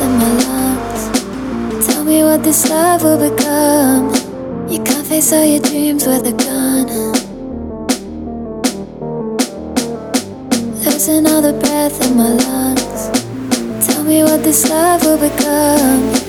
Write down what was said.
in my lungs. Tell me what this love will become. You can't face all your dreams with a gun. Losing all the breath in my lungs. Tell me what this love will become.